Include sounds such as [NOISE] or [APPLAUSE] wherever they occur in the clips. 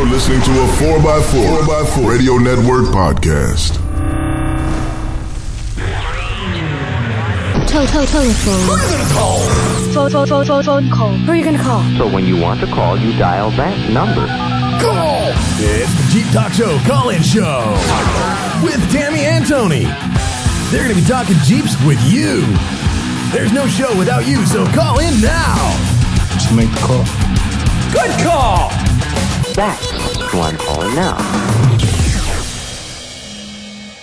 You're listening to a 4x4, 4x4 Radio Network podcast. Toe, toe, telephone. Who are you gonna call? Phone, phone, phone, phone, phone call. Who are you gonna call? So when you want to call, you dial that number. Call! It's the Jeep Talk Show call-in show with Tammy and Tony. They're gonna be talking Jeeps with you. There's no show without you, so call in now. Just make the call. Good call! That's who I'm calling now.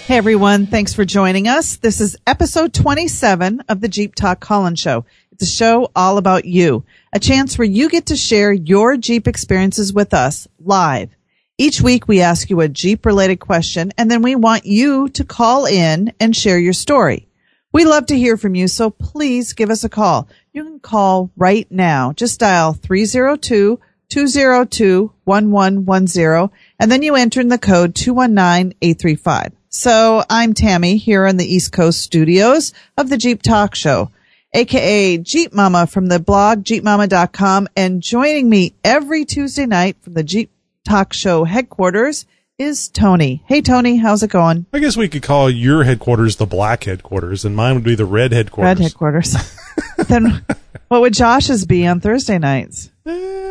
Hey everyone, thanks for joining us. This is episode 27 of the Jeep Talk Call-in Show. It's a show all about you, a chance where you get to share your Jeep experiences with us live. Each week we ask you a Jeep related question and then we want you to call in and share your story. We love to hear from you, so please give us a call. You can call right now. Just dial 302 202 1110 and then you enter in the code 219835. So I'm Tammy here in the East Coast studios of the Jeep Talk Show, aka Jeep Mama from the blog jeepmama.com. And joining me every Tuesday night from the Jeep Talk Show headquarters is Tony. Hey Tony, how's it going? I guess we could call your headquarters the black headquarters, and mine would be the red headquarters. Red headquarters. [LAUGHS] then what would Josh's be on Thursday nights? Eh,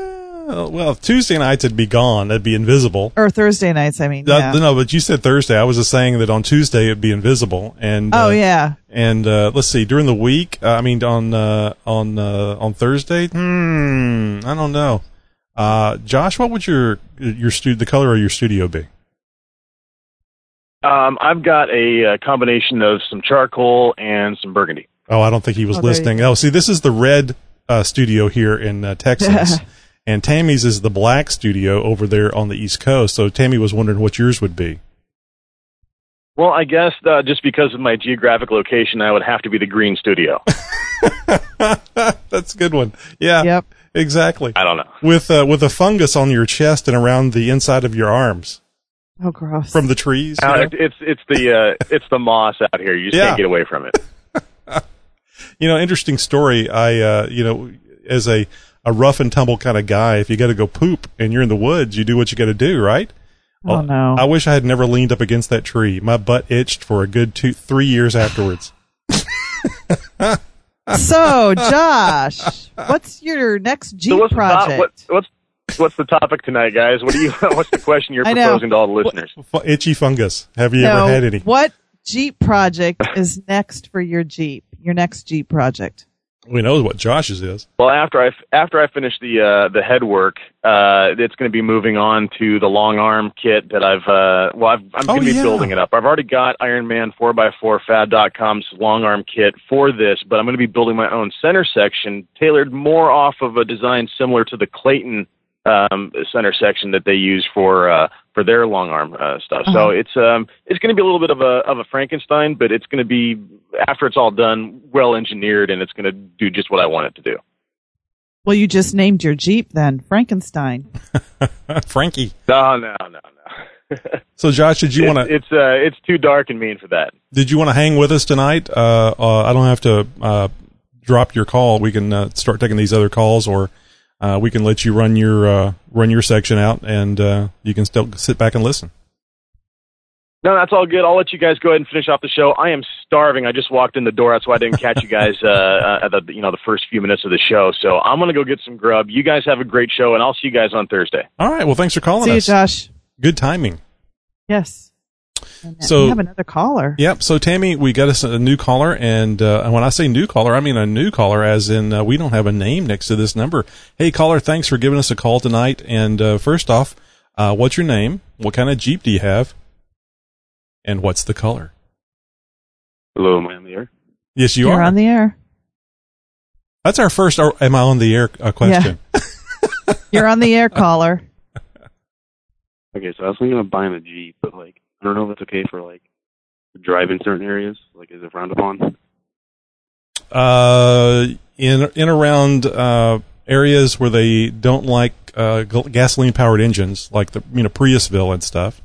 Well, if Tuesday nights it'd be gone. It'd be invisible. Or Thursday nights, I mean. Yeah. no, but you said Thursday. I was just saying that on Tuesday it'd be invisible. And oh uh, yeah. And uh, let's see, during the week, uh, I mean on uh, on uh, on Thursday, hmm, I don't know. Uh, Josh, what would your your stu- the color of your studio be? Um, I've got a, uh combination of some charcoal and some burgundy. Oh, I don't think he was Oh, listening. Oh, see, this is the red uh, studio here in uh, Texas, [LAUGHS] and Tammy's is the black studio over there on the East Coast. So Tammy was wondering what yours would be. Well, I guess uh, just because of my geographic location, I would have to be the green studio. [LAUGHS] [LAUGHS] That's a good one. Yeah. Yep. Exactly. I don't know. With uh, with a fungus on your chest and around the inside of your arms Oh gross. from the trees. you Uh, know? it, it's it's the uh, [LAUGHS] it's the moss out here. You just Yeah. can't get away from it. you know, interesting story. I, uh, you know, as a, a rough and tumble kind of guy, if you got to go poop and you're in the woods, you do what you got to do, right? Oh, oh, no. I wish I had never leaned up against that tree. My butt itched for a good two, three years afterwards. [LAUGHS] so Josh, what's your next Jeep so what's the project? what, what's what's the topic tonight, guys? What do you? [LAUGHS] What's the question you're proposing to all the listeners? Fu- Itchy fungus. Have you No, ever had any? What Jeep project is next for your Jeep? Your next Jeep project? We know what Josh's is. Well, after I after I finish the uh, the head work, uh, it's going to be moving on to the long arm kit that I've uh, well I've, I'm Oh, going to be yeah. building it up. I've already got Iron Man 4x4 Fab.com's long arm kit for this, but I'm going to be building my own center section tailored more off of a design similar to the Clayton um, center section that they use for uh, for their long arm uh, stuff. So it's um it's going to be a little bit of a of a Frankenstein, but it's going to be after it's all done, well engineered, and it's going to do just what I want it to do. Well, you just named your Jeep then Frankenstein. [LAUGHS] Frankie. No, no, no, no. [LAUGHS] So Josh, did you want to, It's uh, it's too dark and mean for that. did you want to hang with us tonight? Uh, uh, I don't have to, uh, drop your call. We can, uh, start taking these other calls or, uh, we can let you run your, uh, run your section out and, uh, you can still sit back and listen. No, that's all good. I'll let you guys go ahead and finish off the show. I am starving. I just walked in the door. That's why I didn't catch you guys uh, uh, at the you know the first few minutes of the show. So I'm gonna go get some grub. You guys have a great show, and I'll see you guys on Thursday. All right. Well, thanks for calling See you, us. Josh. Good timing. Yes. And So- we have another caller. Yep. So Tammy, we got us a new caller, and uh, when I say new caller, I mean a new caller, as in uh, we don't have a name next to this number. Hey, caller, thanks for giving us a call tonight. And uh, first off, uh, what's your name? What kind of Jeep do you have? And what's the color? Hello, am I on the air? Yes, you You're are. on the air. That's our first. Or, am I on the air? Uh, question. [LAUGHS] You're on the air, caller. [LAUGHS] Okay, so I was thinking of buying a Jeep, but like I don't know if it's okay for like drive in certain areas. Like, is it frowned upon? Uh, in in around uh, areas where they don't like uh, gasoline powered engines, like the you know Priusville and stuff.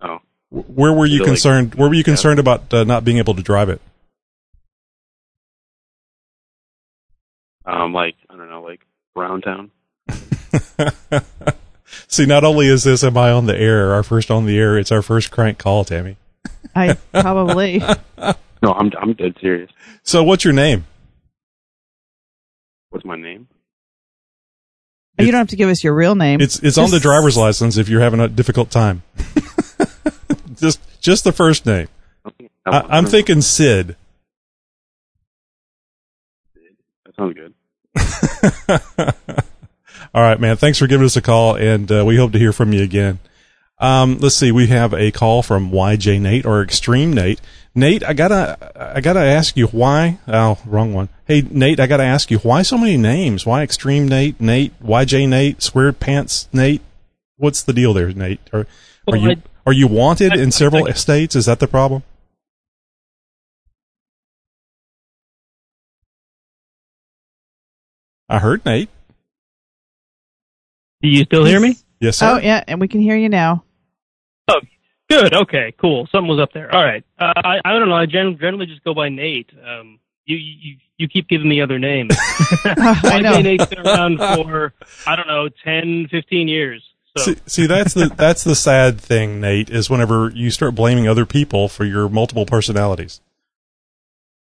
Oh, Where were you Is it like- concerned? where were you concerned about uh, not being able to drive it? um, like I don't know, like Brown Town. [LAUGHS] See, not only is this am I on the air, our first on the air, it's our first crank call, Tammy. I probably. [LAUGHS] No, I'm I'm dead serious. So, what's your name? What's my name? you don't have to give us your real name. It's it's on the driver's license if you're having a difficult time. [LAUGHS] just just the first name. I, I'm thinking Sid. That sounds good. [LAUGHS] All right, man. Thanks for giving us a call, and uh, we hope to hear from you again. Um, let's see. We have a call from YJ Nate or Extreme Nate. Nate, I gotta, I gotta ask you why. Oh, wrong one. Hey, Nate, I gotta ask you why so many names? Why Extreme Nate, Nate, YJ Nate, Squared Pants Nate? What's the deal there, Nate? Are, are you are you wanted in several states? Is that the problem? I heard Nate. Do you still hear me? Yes, sir. Oh yeah, and we can hear you now. Oh, good. Okay, cool. Something was up there. All right. Uh, I I don't know. I gen- generally just go by Nate. Um, you you you keep giving me other names. [LAUGHS] [LAUGHS] I know. YJ Nate's been around for I don't know 10, 15 years. So See, see, that's the that's the sad thing, Nate, is whenever you start blaming other people for your multiple personalities.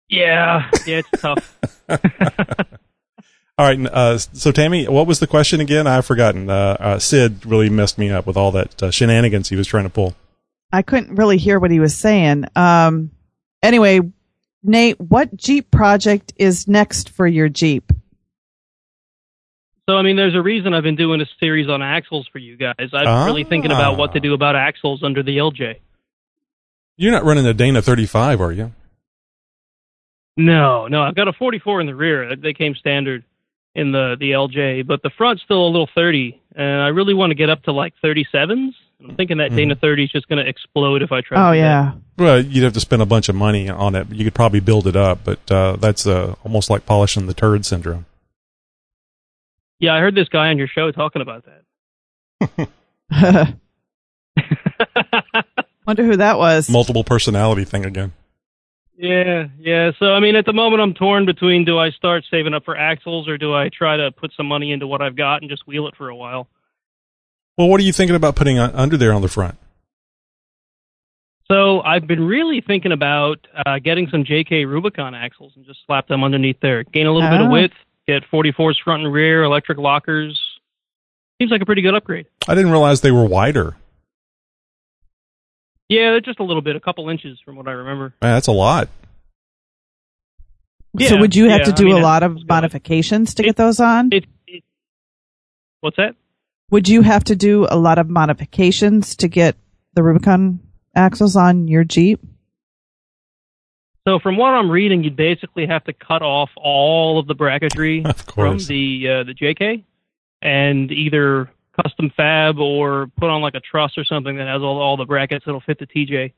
yeah, yeah, it's tough. [LAUGHS] All right, uh, so Tammy, what was the question again? I've forgotten. Uh, uh, Sid really messed me up with all that uh, shenanigans he was trying to pull. I couldn't really hear what he was saying. Um, anyway, Nate, what Jeep project is next for your Jeep? So I mean, there's a reason I've been doing a series on axles for you guys. I'm really thinking about what to do about axles under the LJ. You're not running a Dana 35, are you? No, no, I've got a 44 in the rear. They came standard in the the LJ, but the front's still a little 30, and I really want to get up to like 37s. I'm thinking that Dana 30 is just going to explode if I try. Oh to that. yeah, Well, you'd have to spend a bunch of money on it. You could probably build it up, but uh, that's uh, almost like polishing the turd syndrome. Yeah, I heard this guy on your show talking about that. [LAUGHS] [LAUGHS] wonder who that was. Multiple personality thing again. Yeah, yeah. So I mean, at the moment, I'm torn between do I start saving up for axles or do I try to put some money into what I've got and just wheel it for a while. Well, what are you thinking about putting on, under there on the front? So I've been really thinking about uh, getting some JK Rubicon axles and just slap them underneath there. Gain a little bit of Ah. width, get 44s front and rear, electric lockers. Seems like a pretty good upgrade. I didn't realize they were wider. Yeah, just a little bit, a couple inches from what I remember. Man, that's a lot. Yeah, so would you have yeah, to I do mean, a lot of modifications to get those on? It, it, what's that? Would you have to do a lot of modifications to get the Rubicon axles on your Jeep? So from what I'm reading, you'd basically have to cut off all of the bracketry [LAUGHS] Of from course. the uh, the JK, and either custom fab or put on like a truss or something that has all all the brackets that'll fit the TJ.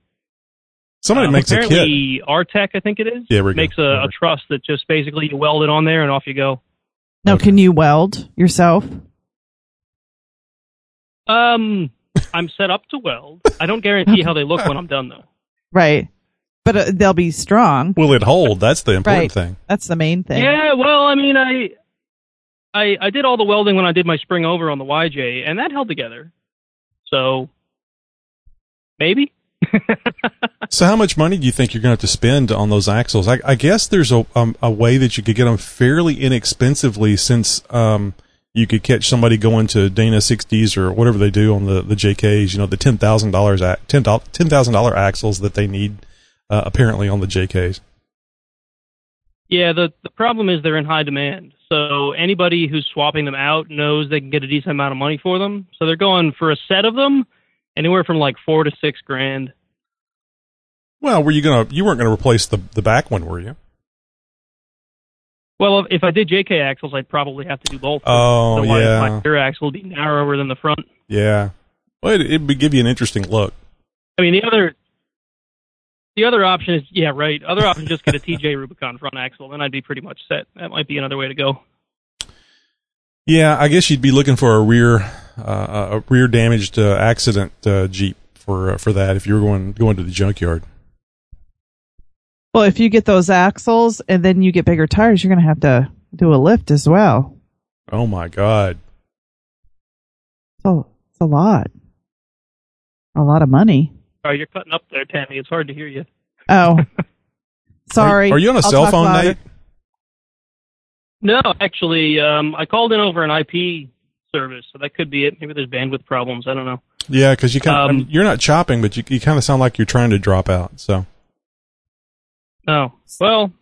Somebody Um, makes a kit. apparently Artec, I think it is. Yeah, we're makes a, a truss that just basically you weld it on there and off you go. Now, Okay. can you weld yourself? Um, [LAUGHS] I'm set up to weld. I don't guarantee how they look when I'm done though. [LAUGHS] Right. But uh, they'll be strong. Will it hold? That's the [LAUGHS] important Right. thing. That's the main thing. Yeah, well, I mean, I, I, I did all the welding when I did my spring over on the YJ, and that held together. So, maybe. [LAUGHS] So, how much money do you think you're going to have to spend on those axles? I, I guess there's a um, a way that you could get them fairly inexpensively, since um, you could catch somebody going to Dana 60s or whatever they do on the, the JKs. You know, the ten thousand dollars ten thousand dollar axles that they need uh, apparently on the JKs. Yeah, the the problem is they're in high demand. So anybody who's swapping them out knows they can get a decent amount of money for them. So they're going for a set of them, anywhere from like four to six grand. Well, were you gonna? You weren't gonna replace the the back one, were you? Well, if- I did JK axles, I'd probably have to do both. Oh, yeah. my rear axle would be narrower than the front. Yeah. Well, it, it would give you an interesting look. I mean, the other the other option is yeah, right. Other option just get a TJ Rubicon front axle, then I'd be pretty much set. That might be another way to go. Yeah, I guess you'd be looking for a rear uh, a rear damaged uh, accident uh, Jeep for uh, for that if you were going going to the junkyard. Well, if you get those axles and then you get bigger tires, you're going to have to do a lift as well. Oh my god. So it's a lot. A lot of money. Oh, you're cutting up there, Tammy. It's hard to hear you. Oh, [LAUGHS] sorry. Are, are you on a I'll cell phone, louder. Nate? No, actually, um, I called in over an IP service, so that could be it. Maybe there's bandwidth problems. I don't know. Yeah, because you kind of, Um, you're not chopping, but you, you kind of sound like you're trying to drop out. So Oh, well,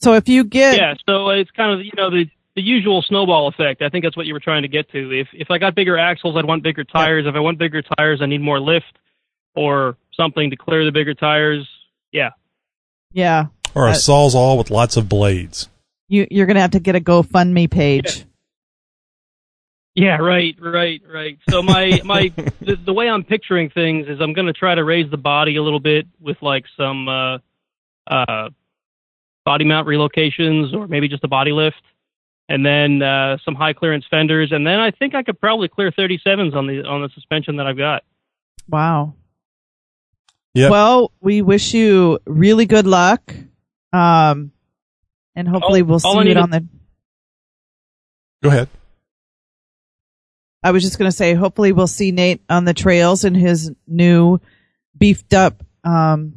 So if you get yeah. So it's kind of you know the the usual snowball effect. I think that's what you were trying to get to. If if I got bigger axles, I'd want bigger tires. If I want bigger tires, I need more lift or something to clear the bigger tires. Yeah. yeah, or a Uh, sawzall with lots of blades. you you're gonna have to get a GoFundMe page. Yeah, right, right, right. So my [LAUGHS] my the, the way I'm picturing things is I'm going to try to raise the body a little bit with like some uh uh body mount relocations or maybe just a body lift and then uh some high clearance fenders and then I think I could probably clear 37s on the on the suspension that I've got. Wow. Yep. Well, we wish you really good luck. Um, and hopefully All- we'll see I it on the. Go ahead. I was just going to say, hopefully we'll see Nate on the trails in his new beefed up um,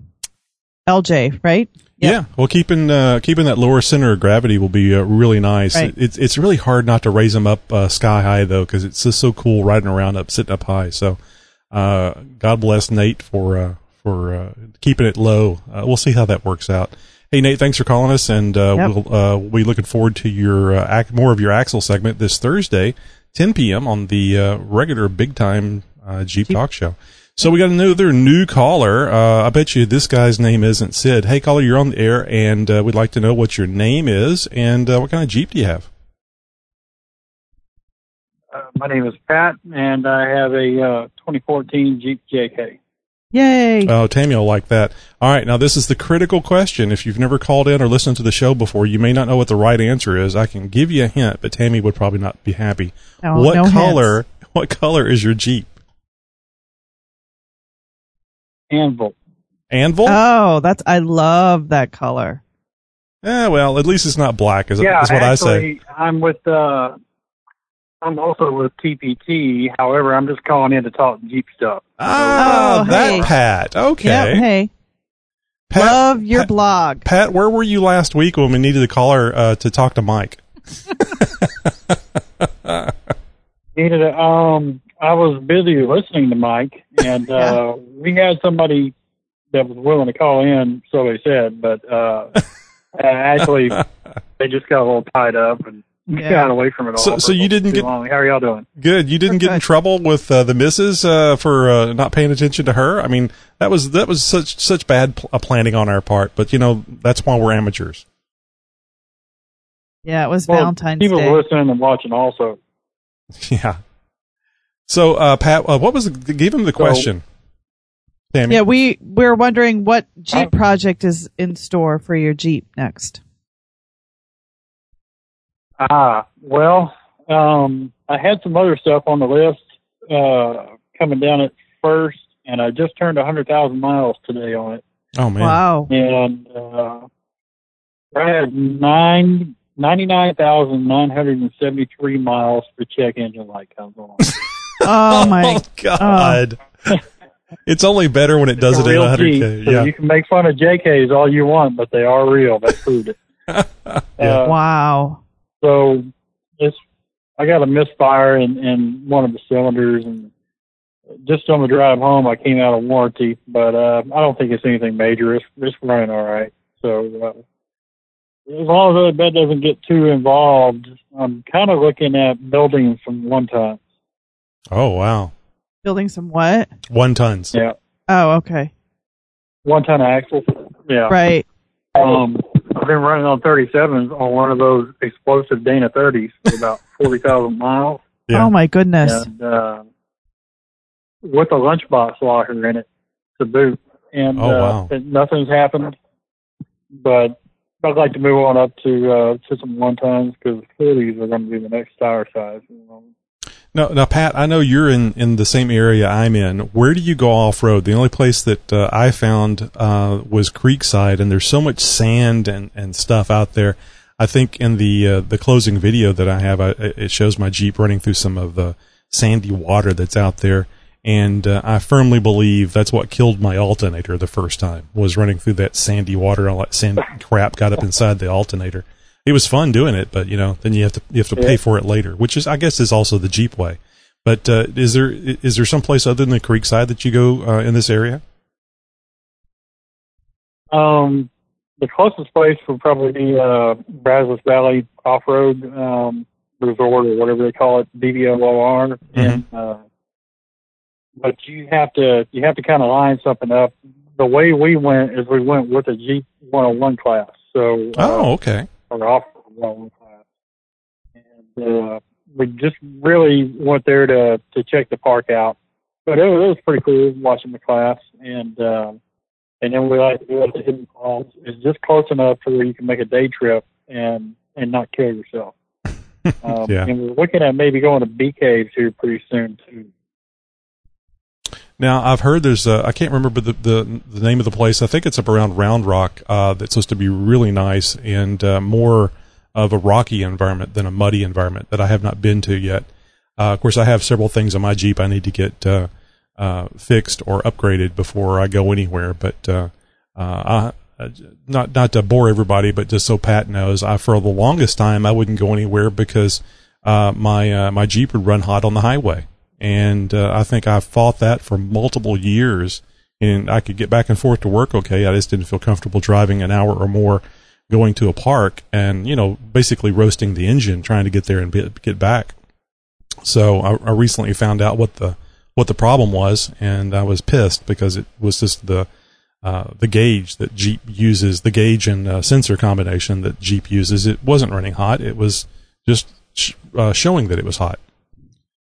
LJ, right? Yep. Yeah, well, keeping uh, keeping that lower center of gravity will be uh, really nice. Right. It's it's really hard not to raise them up uh, sky high though, because it's just so cool riding around up, sitting up high. So, uh, God bless Nate for uh, for uh, keeping it low. Uh, we'll see how that works out. Hey Nate, thanks for calling us, and uh, Yep. we'll uh, we looking forward to your uh, ac- more of your Axle segment this Thursday, 10 p.m. on the uh, regular big time uh, Jeep, Talk Show. So we got another new caller. Uh, I bet you this guy's name isn't Sid. Hey caller, you're on the air, and uh, we'd like to know what your name is and uh, what kind of Jeep do you have? Uh, my name is Pat, and I have a uh, 2014 Jeep JK. Yay. Oh, Tammy will like that. All right, now this is the critical question. If you've never called in or listened to the show before, you may not know what the right answer is. I can give you a hint, but Tammy would probably not be happy. No, what no color? What color is your Jeep? Anvil. Anvil? Oh, that's I love that color. Yeah, well, at least it's not black. Is, yeah, is what I say. I'm with. Uh, I'm also with TPT. However, I'm just calling in to talk Jeep stuff. Ah, Oh, that hey. Pat. Okay. Yep, hey, Pat, love your Pat, blog. Pat, where were you last week when we needed a caller uh, to talk to Mike? [LAUGHS] Needed a, um, I was busy listening to Mike, and [LAUGHS] uh, we had somebody that was willing to call in, so they said, but uh, [LAUGHS] actually, they just got a little tied up and Yeah. got away from it all. So- so you didn't get- long. How are y'all doing? Good. You didn't get in trouble with uh, the missus uh, for uh, not paying attention to her. I mean, that was that was such such bad pl- uh, planning on our part. But you know, that's why we're amateurs. Yeah, it was Well, Valentine's people Day. were listening and watching also. [LAUGHS] yeah. So, uh, Pat, uh, what was the, give him the question? Tammy. Yeah, we we're wondering what Jeep project is in store for your Jeep next. Ah, well, um, I had some other stuff on the list uh, coming down at first, and I just turned a hundred thousand miles today on it, Oh man. Wow. and uh, I had nine ninety nine thousand nine hundred and seventy three miles for check engine light comes on. [LAUGHS] Oh my. [LAUGHS] God. [LAUGHS] it's only better when it does it They're in 100k. cheap, so Yeah. you can make fun of JKs all you want, but they are real. They proved it. Yeah. Uh, Wow. So it's I got a misfire in, in one of the cylinders and just on the drive home I came out of warranty, but uh I don't think it's anything major. It's it's running all right. So uh, as long as that doesn't get too involved, I'm kind of looking at building some one ton. Oh wow. Building some what? One tons. Yeah, Oh, okay. one ton axles. Yeah. Right. Um, I've been running on 37s on one of those explosive Dana 30s for about [LAUGHS] 40,000 miles. Yeah. Oh my goodness. and uh, with a lunchbox locker in it to boot. And Oh, uh, wow. and nothing's happened. But I'd like to move on up to uh, to some one tons because clearly are going to be the next tire size. Now, now, Pat, I know you're in, in the same area I'm in. Where do you go off road? The only place that uh, I found uh, was Creekside, and there's so much sand and, and stuff out there. I think in the uh, the closing video that I have, I, it shows my Jeep running through some of the sandy water that's out there. And uh, I firmly believe that's what killed my alternator the first time was running through that sandy water. All that sand crap got up inside the alternator. It was fun doing it, but you know, then you have to you have to pay for it later, which is I guess is also the Jeep way. But uh, is there is there some place other than the Creekside that you go uh, in this area? Um, the closest place would probably be uh, Brazos Valley Off Road um, Resort or whatever they call it, BVOR. And uh, but you have to you have to kind of line something up. The way we went is we went with a Jeep 101 class. So uh, Oh, okay. Or off 101 class, and uh, we just really went there to to check the park out. But it was, it was pretty cool watching the class and. Um, and then we like to it at Hidden Falls. It's just close enough to where you can make a day trip and and not kill yourself. [LAUGHS] Um, Yeah. And we're looking at maybe going to bee caves here pretty soon too. Now I've heard there's uh, I can't remember the, the the name of the place. I think it's up around Round Rock. Uh, that's supposed to be really nice and uh, more of a rocky environment than a muddy environment that I have not been to yet. Uh, of course, I have several things on my Jeep I need to get uh, uh, fixed or upgraded before I go anywhere. But uh, uh, I, not not to bore everybody, but just so Pat knows, I for the longest time I wouldn't go anywhere because uh, my my Jeep would run hot on the highway, and uh, I think I fought that for multiple years. And I could get back and forth to work okay. I just didn't feel comfortable driving an hour or more going to a park and you know basically roasting the engine trying to get there and be, get back. So I, I recently found out what the what the problem was, and I was pissed because it was just the uh, the gauge that Jeep uses, the gauge and uh, sensor combination that Jeep uses. It wasn't running hot; it was just sh- uh, showing that it was hot.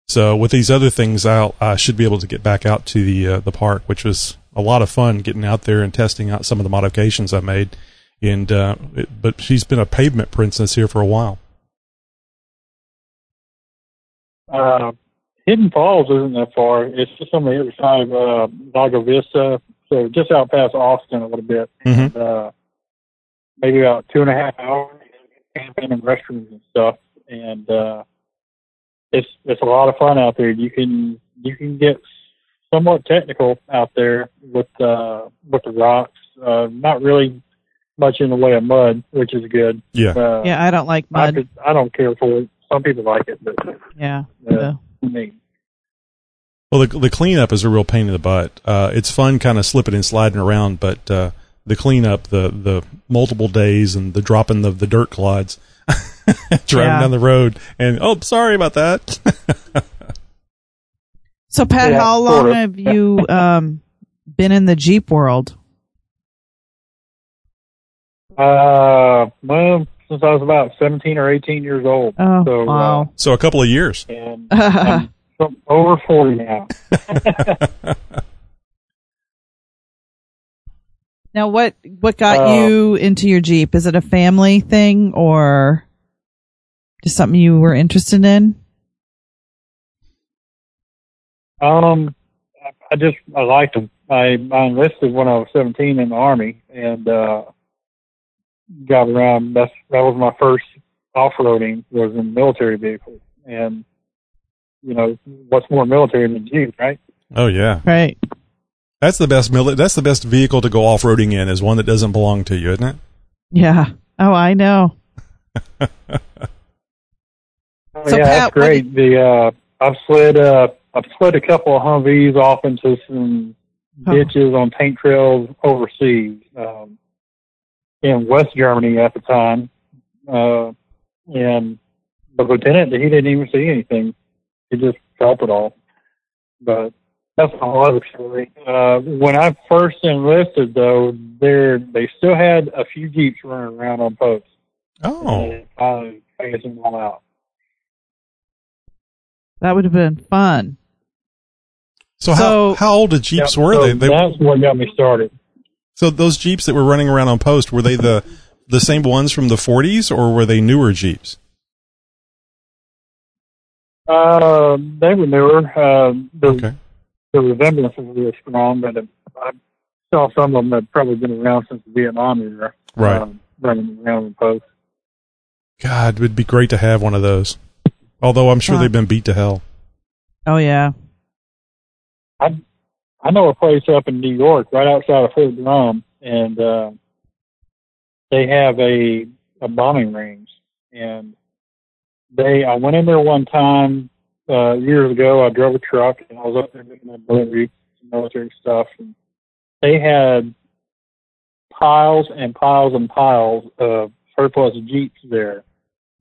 So with these other things out, I should be able to get back out to the uh, the park, which was a lot of fun getting out there and testing out some of the modifications I made. And uh, it, but she's been a pavement princess here for a while. Uh, Hidden Falls isn't that far. It's just on the other side of uh, Lago Vista, so just out past Austin a little bit. Mhm. And, uh, maybe about two and a half hours camping and restrooms and stuff. And uh, it's it's a lot of fun out there. You can you can get somewhat technical out there with uh, with the rocks. Uh, not really much in the way of mud, which is good. Yeah. Uh, Yeah, I don't like I, mud. could, I don't care for it. Some people like it, but Yeah. uh, me. Well, the, the cleanup is a real pain in the butt. Uh, it's fun kind of slipping and sliding around, but uh, the cleanup, the the multiple days and the dropping of the dirt clods, [LAUGHS] driving Yeah. down the road, and oh, sorry about that. [LAUGHS] So, Pat, Yeah, how long sort of. have you [LAUGHS] um, been in the Jeep world? Uh, well, since I was about 17 or 18 years old. Oh, so, wow. so a couple of years. Uh, and I'm over 40 now. Now, what what got Uh, you into your Jeep? Is it a family thing or just something you were interested in? Um, I- I just, I liked them. I, I enlisted when I was 17 in the Army and, uh, got around. That's, that was my first off-roading was in military vehicles. And, you know, what's more military than Jeep, right? Oh yeah, Right. that's the best mili- That's the best vehicle to go off roading in is one that doesn't belong to you, isn't it? Yeah. Oh, I know. [LAUGHS] Oh, So, yeah, Pat, that's great. The uh, I've slid uh, I've slid a couple of Humvees off into some Oh. ditches on tank trails overseas um, in West Germany at the time, uh, and the lieutenant he didn't even see anything. He just felt it all. But that's a whole other story. Uh, when I first enlisted, though, there they still had a few jeeps running around on posts. Oh, And I phased them all out. That would have been fun. so, So- how how old the Jeeps Yeah, were so they? they? That's what got me started. So those Jeeps that were running around on post were they the the same ones from the 40s or were they newer Jeeps? Uh, they were newer. Uh, the, Okay. the resemblance was really strong, but I saw some of them that probably been around since the Vietnam era. Right. Um, running around in post. God, it would be great to have one of those. Although I'm sure Huh. they've been beat to hell. Oh yeah. I I know a place up in New York, right outside of Fort Drum, and uh, they have a a bombing range. And they, I went in there one time uh, years ago. I drove a truck and I was up there making a delivery, military stuff, and they had piles and piles and piles of surplus jeeps there.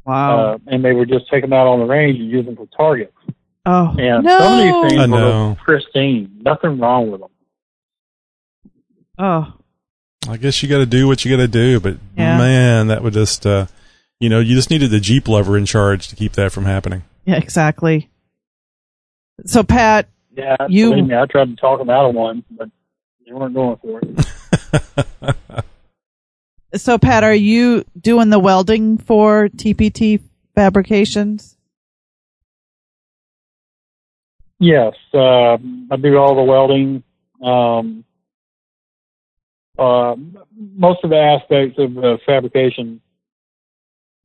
Wow. Uh, and they would just take them out on the range and use them for targets. oh And no. some of these things I were pristine, nothing wrong with them. Oh I guess you got to do what you got to do, but Yeah. man, that would just, uh, you know, you just needed the Jeep lover in charge to keep that from happening. yeah, exactly. So Pat, Yeah, You- believe me, I tried to talk them out of one, but they weren't going for it. [LAUGHS] so Pat, are you doing the welding for TPT fabrications? Yes, uh, I do all the welding. Um, uh, most of the aspects of the fabrication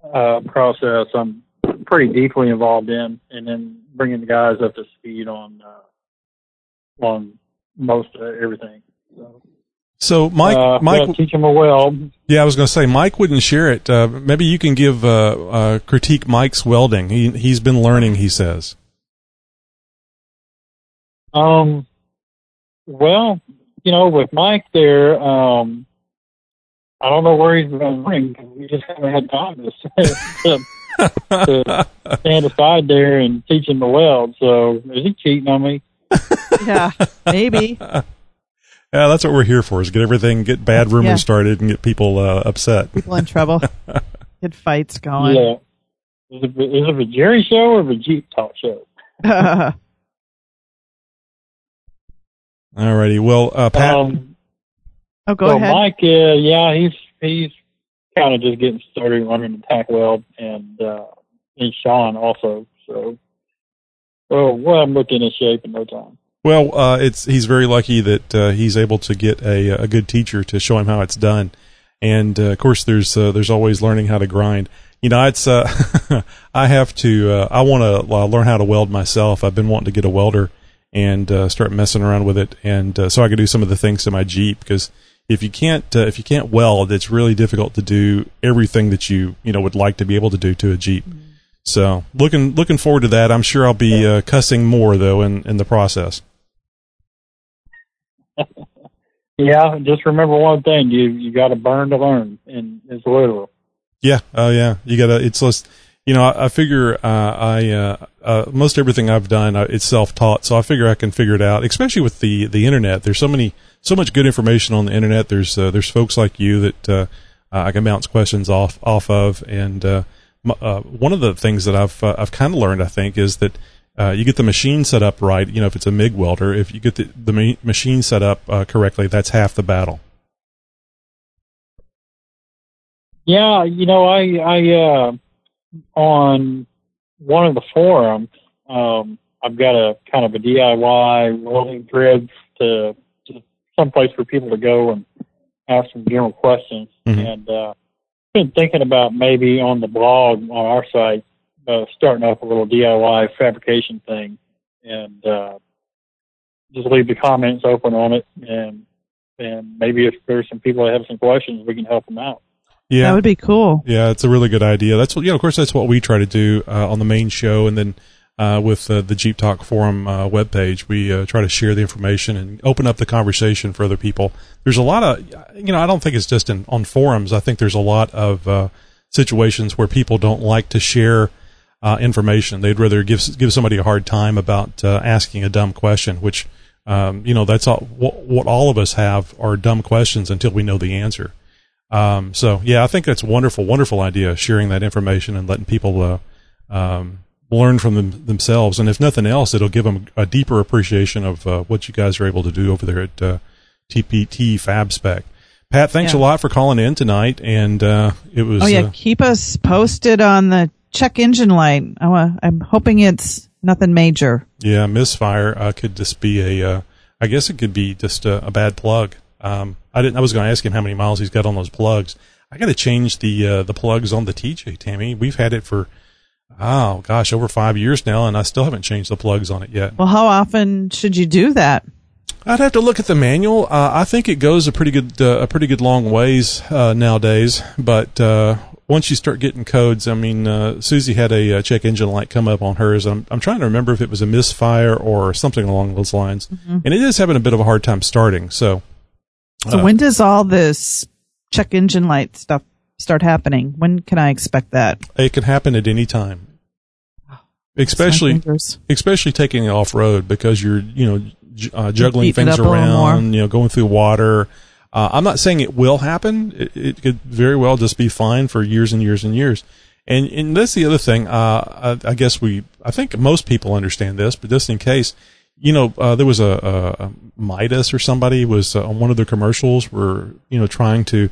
uh, process, I'm pretty deeply involved in, and then bringing the guys up to speed on uh, on most of everything. So, So Mike, uh, Mike, teach them a weld. yeah, I was going to say Mike wouldn't share it. Uh, maybe you can give uh, uh, critique Mike's welding. He he's been learning. He says. Um, well, you know, with Mike there, um, I don't know where he's been running because we just haven't had time to, [LAUGHS] to, to stand aside there and teach him to weld. So is he cheating on me? [LAUGHS] Yeah, maybe. [LAUGHS] Yeah, that's what we're here for: is get everything, get bad rumors Yeah. started, and get people uh, upset. People in trouble. [LAUGHS] Get fights going. Yeah. Is it, is it a Jerry show or a Jeep Talk show? [LAUGHS] Alrighty, well, uh, Pat, Um, oh, go so ahead. Mike, uh, yeah, he's he's kind of just getting started learning to tack weld, and uh, and Sean also. So, so we'll have him looking in shape in no time. Well, uh, it's he's very lucky that uh, he's able to get a a good teacher to show him how it's done, and uh, of course there's uh, there's always learning how to grind. You know, it's uh, [LAUGHS] I have to uh, I want to learn how to weld myself. I've been wanting to get a welder and uh, start messing around with it, and uh, so I can do some of the things to my Jeep because if you can't uh, if you can't weld, it's really difficult to do everything that you you know would like to be able to do to a Jeep. So looking looking forward to that. I'm sure I'll be uh, cussing more though in in the process. [LAUGHS] Yeah, just remember one thing: you you got to burn to learn, and it's literal. Yeah. Oh, yeah. You gotta. It's less. You know, I, I figure uh, I uh, uh, most everything I've done uh, it's self taught, so I figure I can figure it out. Especially with the the internet, there's so many so much good information on the internet. There's uh, there's folks like you that uh, I can bounce questions off off of, and uh, m- one of the things that I've I've kind of learned, I think, is that. Uh, you get the machine set up right. You know, if it's a MIG welder, if you get the, the ma- machine set up uh, correctly, that's half the battle. Yeah, you know, I I uh, on one of the forums, um, I've got a kind of a DIY welding thread to, to some place for people to go and ask some general questions. Mhm. And uh, been thinking about maybe on the blog on our site uh, starting up a little DIY fabrication thing, and uh, just leave the comments open on it, and and maybe if there's some people that have some questions, we can help them out. Yeah, That would be cool. Yeah, it's a really good idea. That's what, you know, of course, that's what we try to do uh, on the main show, and then uh, with uh, the Jeep Talk Forum uh, webpage, we uh, try to share the information and open up the conversation for other people. There's a lot of, you know, I don't think it's just in on forums. I think there's a lot of uh, situations where people don't like to share uh, information. They'd rather give give somebody a hard time about uh, asking a dumb question, which um, you know that's all, what, what all of us have are dumb questions until we know the answer. Um, so yeah, I think that's a wonderful, wonderful idea, sharing that information and letting people uh, um, learn from them themselves. And if nothing else, it'll give them a deeper appreciation of uh, what you guys are able to do over there at uh, TPT Fab Spec. Pat, thanks Yeah. a lot for calling in tonight. And uh, it was Oh yeah, keep us posted on the check engine light. Wa- I'm hoping it's nothing major. Yeah, misfire uh, could just be a. Uh, I guess it could be just a, a bad plug. Um, I didn't. I was going to ask him how many miles he's got on those plugs. I got to change the uh, the plugs on the TJ, Tammy. We've had it for Oh gosh, over five years now, and I still haven't changed the plugs on it yet. Well, how often should you do that? I'd have to look at the manual. Uh, I think it goes a pretty good uh, a pretty good long ways uh, nowadays. But uh, once you start getting codes, I mean, uh, Susie had a, uh check engine light come up on hers. I'm I'm trying to remember if it was a misfire or something along those lines, Mhm. and it is having a bit of a hard time starting. So, So when does all this check engine light stuff start happening? When can I expect that? it can happen at any time, especially especially taking it off road because you're you know uh, juggling Beating things up a little more. around, you know, going through water. Uh, I'm not saying it will happen. It, it could very well just be fine for years and years and years. And and that's the other thing. Uh, I, I guess we, I think most people understand this, but just in case, you know, uh, there was a, a, a Midas or somebody was uh, on one of their commercials were you know trying to,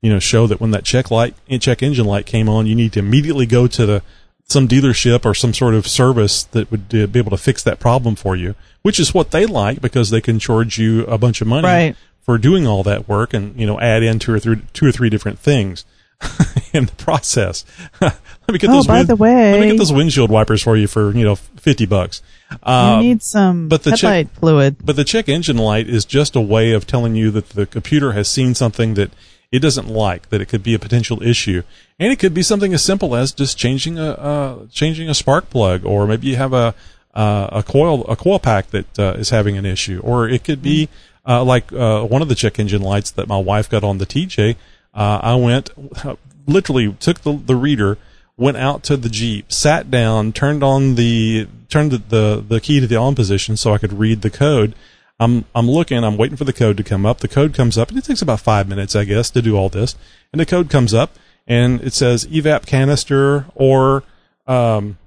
you know, show that when that check light, check engine light came on, you need to immediately go to the some dealership or some sort of service that would uh, be able to fix that problem for you, which is what they like because they can charge you a bunch of money Right. for doing all that work and you know add in two or three two or three different things [LAUGHS] in the process. [LAUGHS] let me get Oh, those. by the way- let me get those windshield wipers for you for you know fifty bucks. Uh, you need some but the headlight check, fluid. but the check engine light is just a way of telling you that the computer has seen something that it doesn't like, that it could be a potential issue, and it could be something as simple as just changing a uh, changing a spark plug, or maybe you have a uh, a coil a coil pack that uh, is having an issue, or it could be uh, like uh, one of the check engine lights that my wife got on the TJ. Uh, I went [LAUGHS] literally took the the reader went out to the Jeep, sat down, turned on the turned the, the, the key to the on position so I could read the code. I'm I'm looking, I'm waiting for the code to come up. The code comes up, and it takes about five minutes, I guess, to do all this. And the code comes up, and it says evap canister or um,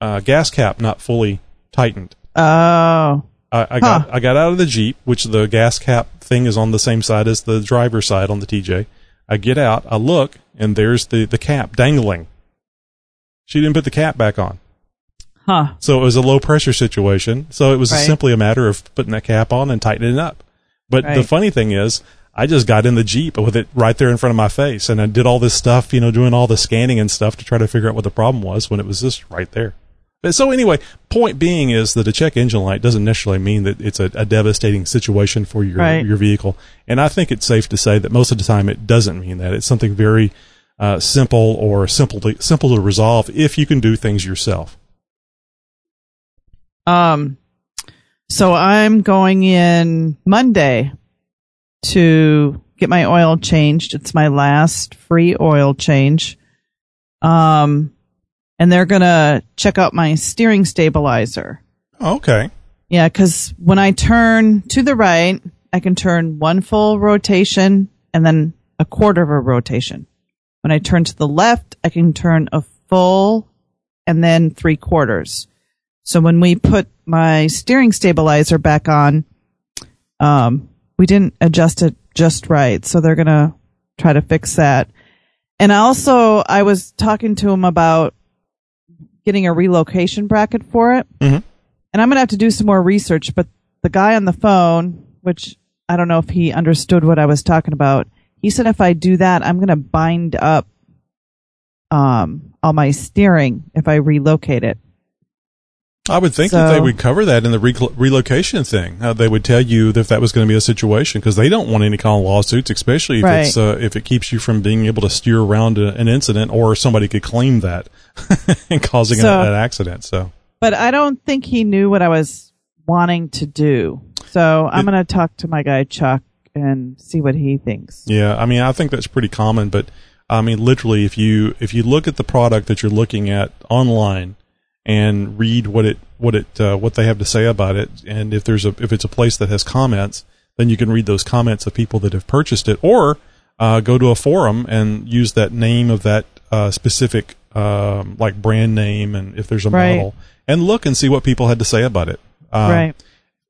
uh, gas cap not fully tightened. Oh, I, I got I got out of the Jeep, which the gas cap thing is on the same side as the driver's side on the TJ. I get out, I look, and there's the, the cap dangling. She didn't put the cap back on. Huh. So it was a low pressure situation. So it was Right. simply a matter of putting that cap on and tightening it up. But the funny thing is, I just got in the Jeep with it right there in front of my face and I did all this stuff, you know, doing all the scanning and stuff to try to figure out what the problem was when it was just right there. But so anyway, point being is that a check engine light doesn't necessarily mean that it's a, a devastating situation for your Right. your vehicle. And I think it's safe to say that most of the time it doesn't mean that. It's something very uh, simple or simple to, simple to resolve if you can do things yourself. Um, so I'm going in Monday to get my oil changed. It's my last free oil change. Um, and they're gonna check out my steering stabilizer. Okay. Yeah, because when I turn to the right, I can turn one full rotation and then a quarter of a rotation. When I turn to the left, I can turn a full and then three quarters. So when we put my steering stabilizer back on, um, we didn't adjust it just right. So they're going to try to fix that. And also, I was talking to him about getting a relocation bracket for it. Mhm. And I'm going to have to do some more research, but the guy on the phone, which I don't know if he understood what I was talking about, he said if I do that, I'm going to bind up um, all my steering if I relocate it. I would think that they would cover that in the re- relocation thing. Uh, they would tell you if that was going to be a situation because they don't want any kind of lawsuits, especially if Right. it's uh, if it keeps you from being able to steer around a, an incident or somebody could claim that [LAUGHS] and causing So- an, an accident. So But I don't think he knew what I was wanting to do. So I'm going to talk to my guy Chuck and see what he thinks. yeah, I mean, I think that's pretty common. But I mean, literally, if you if you look at the product that you're looking at online and read what it what it uh, what they have to say about it, and if there's a if it's a place that has comments, then you can read those comments of people that have purchased it, or uh, go to a forum and use that name of that uh, specific um, like brand name, and if there's a Right. model, and look and see what people had to say about it. Um, right.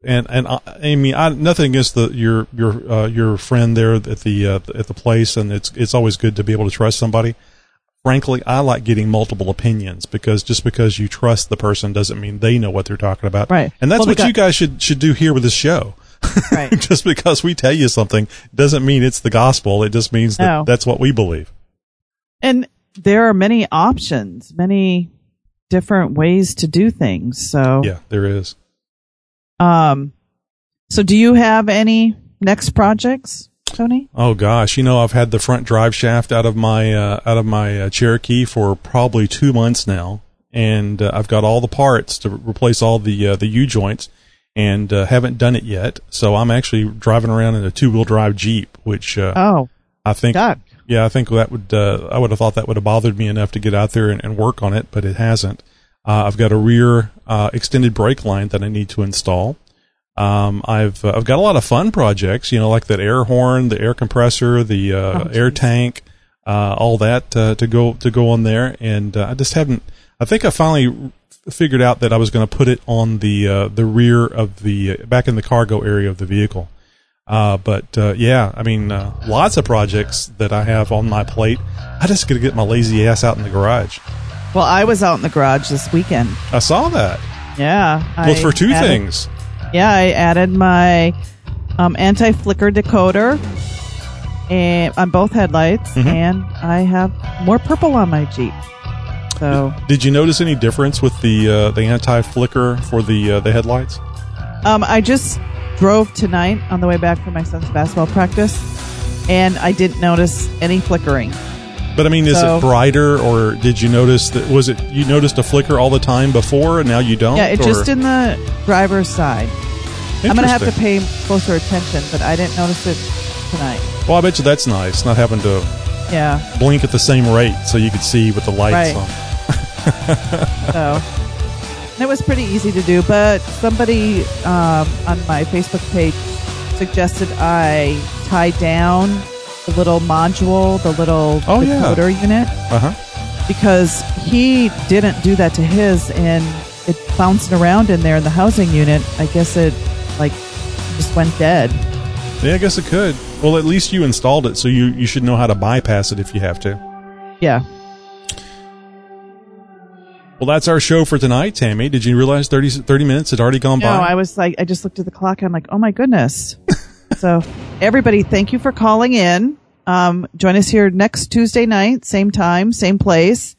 and and I, mean, I, nothing against the your your uh, your friend there at the uh, at the place, and it's it's always good to be able to trust somebody. Frankly, I like getting multiple opinions because just because you trust the person doesn't mean they know what they're talking about. Right. And that's Well, what got- you guys should should do here with this show. Right. [LAUGHS] just because we tell you something doesn't mean it's the gospel. It just means that No. that's what we believe. And there are many options, many different ways to do things. So Yeah, there is. Um, so do you have any next projects, Tony? Oh gosh, you know I've had the front drive shaft out of my uh, out of my uh, Cherokee for probably two months now, and uh, I've got all the parts to replace all the uh, the U joints, and uh, haven't done it yet. So I'm actually driving around in a two wheel drive Jeep, which uh, Oh, I think God. yeah, I think that would uh, I would have thought that would have bothered me enough to get out there and, and work on it, but it hasn't. Uh, I've got a rear uh, extended brake line that I need to install. Um, I've uh, I've got a lot of fun projects, you know, like that air horn, the air compressor, the uh, Oh, air tank, uh, all that uh, to go to go on there, and uh, I just haven't. I think I finally figured out that I was going to put it on the uh, the rear of the back in the cargo area of the vehicle. Uh, but uh, yeah, I mean, uh, lots of projects that I have on my plate. I just got to get my lazy ass out in the garage. Well, I was out in the garage this weekend. I saw that. Yeah. Well, I for two things. Yeah, I added my um, anti-flicker decoder and on both headlights, Mhm. and I have more purple on my Jeep. So Did you notice any difference with the uh, the anti flicker for the uh, the headlights? um, I just drove tonight on the way back from my son's basketball practice, and I didn't notice any flickering. But I mean, is So- it brighter, or did you notice that? Was it you noticed a flicker all the time before, and now you don't? Yeah, it or- just in the driver's side. I'm gonna have to pay closer attention, but I didn't notice it tonight. Well, I bet you that's nice, not having to Yeah. blink at the same rate so you could see with the lights Right. on. [LAUGHS] So and it was pretty easy to do, but somebody um, on my Facebook page suggested I tie down the little module, the little Oh, yeah. decoder unit, Uh huh. because he didn't do that to his, and it bouncing around in there in the housing unit. I guess it like just went dead. Yeah, I guess it could. Well, at least you installed it, so you you should know how to bypass it if you have to. Yeah. Well, that's our show for tonight, Tammy. Did you realize 30, 30 minutes had already gone No, by? No, I was like, I just looked at the clock. I'm like, oh my goodness. [LAUGHS] so, everybody, thank you for calling in. Um, join us here next Tuesday night, same time, same place,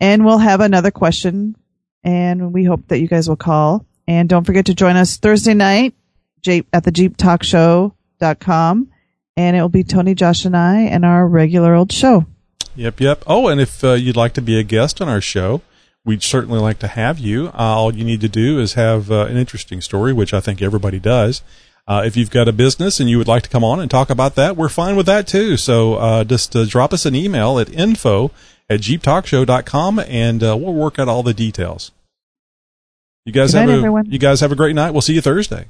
and we'll have another question. And we hope that you guys will call. And don't forget to join us Thursday night Jeep, at the jeeptalkshow.com. And it will be Tony, Josh, and I and our regular old show. Yep, yep. Oh, and if uh, you'd like to be a guest on our show, we'd certainly like to have you. Uh, all you need to do is have uh, an interesting story, which I think everybody does. Uh, if you've got a business and you would like to come on and talk about that, we're fine with that too. So uh, just uh, drop us an email at info at jeeptalkshow.com and uh, we'll work out all the details. You guys Good have night, a everyone. you guys have a great night. We'll see you Thursday.